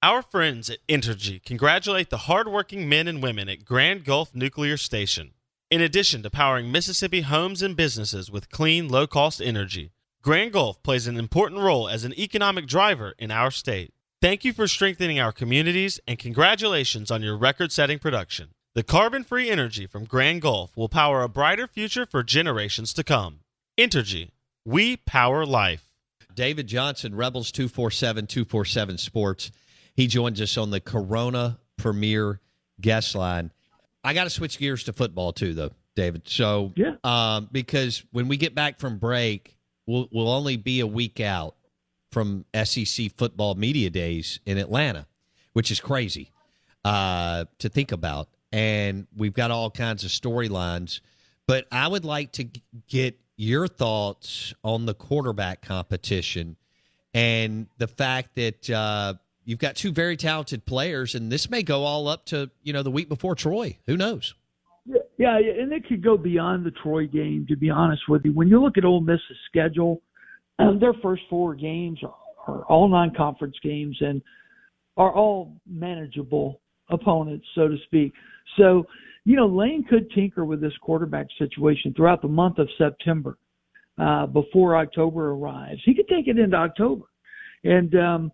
Our friends at Entergy congratulate the hardworking men and women at Grand Gulf Nuclear Station. In addition to powering Mississippi homes and businesses with clean, low cost energy, Grand Gulf plays an important role as an economic driver in our state. Thank you for strengthening our communities and congratulations on your record setting production. The carbon free energy from Grand Gulf will power a brighter future for generations to come. Entergy, we power life. David Johnson, Rebels 247 247 Sports. He joins us on the Corona Premier guest line. I got to switch gears to football too, though, David. So, yeah, um, because when we get back from break, we'll we'll only be a week out from SEC football media days in Atlanta, which is crazy uh, to think about. And we've got all kinds of storylines, but I would like to get your thoughts on the quarterback competition and the fact that uh, you've got two very talented players, and this may go all up to you know the week before Troy. Who knows? Yeah, and it could go beyond the Troy game. To be honest with you, when you look at Ole Miss's schedule, um, their first four games are, are all non-conference games and are all manageable opponents, so to speak. So, you know, Lane could tinker with this quarterback situation throughout the month of September uh, before October arrives. He could take it into October, and um,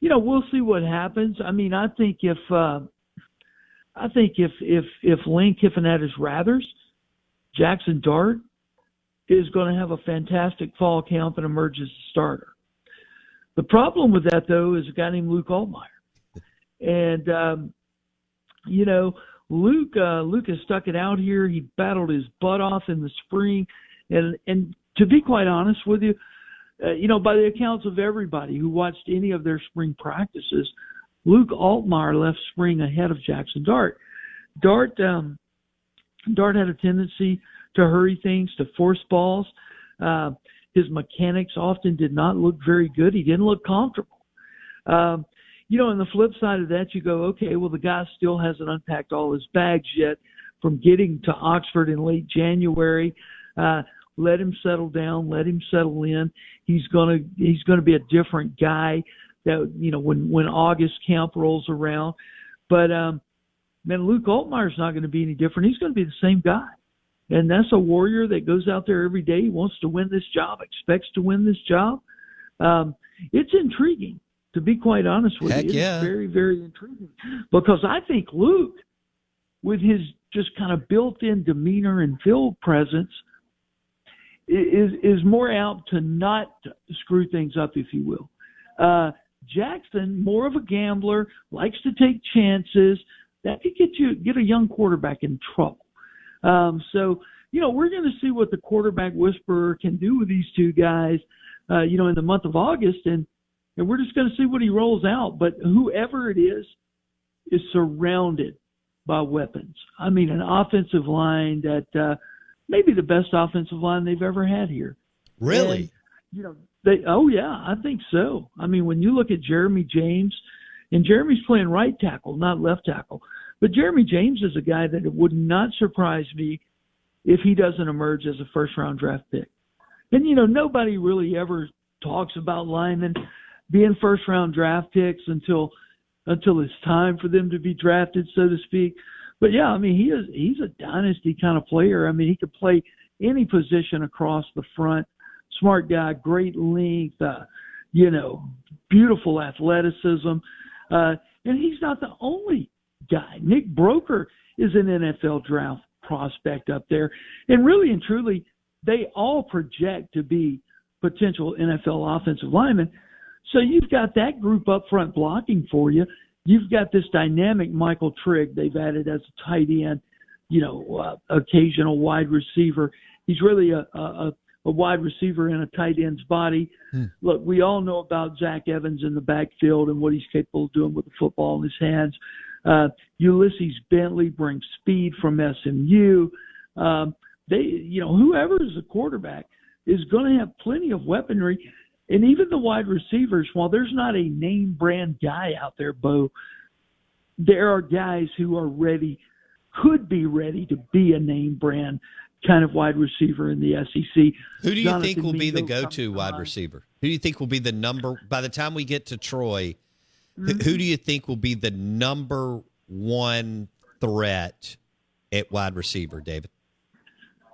you know, we'll see what happens. I mean, I think if uh, I think if if if Lane Kiffin had his rathers, Jackson Dart is going to have a fantastic fall camp and emerge as a starter. The problem with that though is a guy named Luke Altmyer, and um, you know Luke uh, Luke has stuck it out here. He battled his butt off in the spring, and and to be quite honest with you, uh, you know by the accounts of everybody who watched any of their spring practices, Luke Altmyer left spring ahead of Jackson Dart. Dart um, Dart had a tendency to hurry things, to force balls. Uh, his mechanics often did not look very good. He didn't look comfortable. Um, you know, on the flip side of that, you go, okay, well, the guy still hasn't unpacked all his bags yet from getting to Oxford in late January. Uh, let him settle down. Let him settle in. He's gonna he's gonna be a different guy. That you know when when August camp rolls around. But um, man, Luke Altmyer's not going to be any different. He's going to be the same guy. And that's a warrior that goes out there every day, wants to win this job, expects to win this job. Um, it's intriguing, to be quite honest with Heck you. It's yeah. very, very intriguing. Because I think Luke, with his just kind of built in demeanor and field presence, is is more apt to not screw things up, if you will. Uh, Jackson, more of a gambler, likes to take chances. That could get you get a young quarterback in trouble. Um, so, you know, we're going to see what the quarterback whisperer can do with these two guys, uh, you know, in the month of August, and and we're just going to see what he rolls out. But whoever it is, is surrounded by weapons. I mean, an offensive line that uh, maybe the best offensive line they've ever had here. Really? And, you know, they. Oh yeah, I think so. I mean, when you look at Jeremy James and Jeremy's playing right tackle, not left tackle. But Jeremy James is a guy that it would not surprise me if he doesn't emerge as a first round draft pick. And you know, nobody really ever talks about linemen being first round draft picks until until it's time for them to be drafted, so to speak. But yeah, I mean, he is he's a dynasty kind of player. I mean, he could play any position across the front. Smart guy, great length, uh, you know, beautiful athleticism. Uh, and he's not the only guy. Nick Broeker is an NFL draft prospect up there. And really and truly, they all project to be potential NFL offensive linemen. So you've got that group up front blocking for you. You've got this dynamic Michael Trigg they've added as a tight end, you know, uh, occasional wide receiver. He's really a, a, a wide receiver in a tight end's body. Hmm. Look, we all know about Zach Evans in the backfield and what he's capable of doing with the football in his hands. Uh, Ulysses Bentley brings speed from SMU. Um, they, you know, whoever is the quarterback is going to have plenty of weaponry. And even the wide receivers, while there's not a name brand guy out there, Bo, there are guys who are ready, could be ready to be a name brand kind of wide receiver in the SEC. Who do you Jonathan think will be the go-to wide receiver? Who do you think will be the number by the time we get to Troy? Mm-hmm. Who do you think will be the number one threat at wide receiver, David?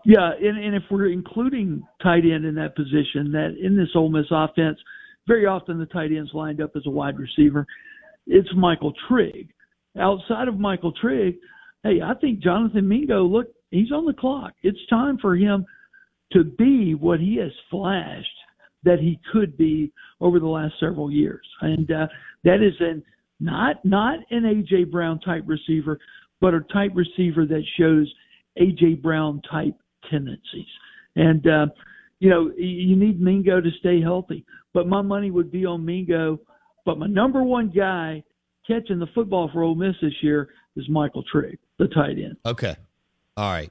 Yeah, and, and if we're including tight end in that position, that in this Ole Miss offense, very often the tight end's lined up as a wide receiver. It's Michael Trigg. Outside of Michael Trigg, hey, I think Jonathan Mingo, look, he's on the clock. It's time for him to be what he has flashed that he could be over the last several years. And uh, that is an not not an AJ Brown type receiver, but a type receiver that shows AJ Brown type tendencies. And uh, you know, you need Mingo to stay healthy. But my money would be on Mingo. But my number one guy catching the football for Ole Miss this year is Michael Trigg, the tight end. Okay. All right.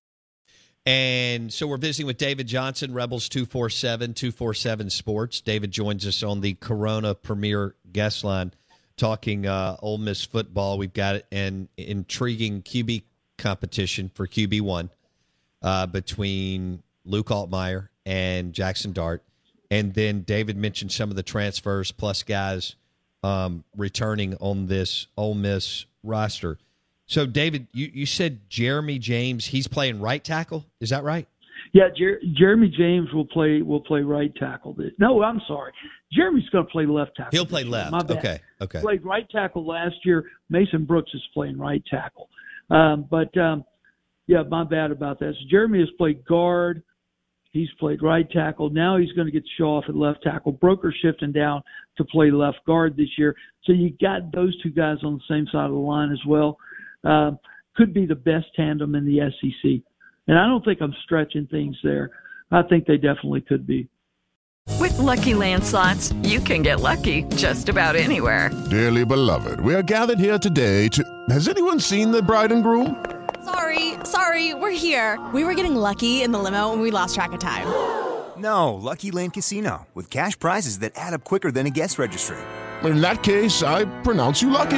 And so we're visiting with David Johnson, Rebels 247, 247 Sports. David joins us on the Corona Premier guest line talking uh, Ole Miss football. We've got an intriguing QB competition for QB1 uh, between Luke Altmyer and Jackson Dart. And then David mentioned some of the transfers plus guys um, returning on this Ole Miss roster. So, David, you, you said Jeremy James. He's playing right tackle. Is that right? Yeah, Jer- Jeremy James will play will play right tackle. No, I'm sorry. Jeremy's going to play left tackle. He'll play left. My bad. Okay. Okay. Played right tackle last year. Mason Brooks is playing right tackle. Um, but um, yeah, my bad about that. So Jeremy has played guard. He's played right tackle. Now he's going to get to show off at left tackle. Broeker shifting down to play left guard this year. So you got those two guys on the same side of the line as well uh, could be the best tandem in the SEC. And I don't think I'm stretching things there. I think they definitely could be. With Lucky Land slots, you can get lucky just about anywhere. Dearly beloved, we are gathered here today to. Has anyone seen the bride and groom? Sorry, sorry, we're here. We were getting lucky in the limo and we lost track of time. No, Lucky Land Casino, with cash prizes that add up quicker than a guest registry. In that case, I pronounce you lucky.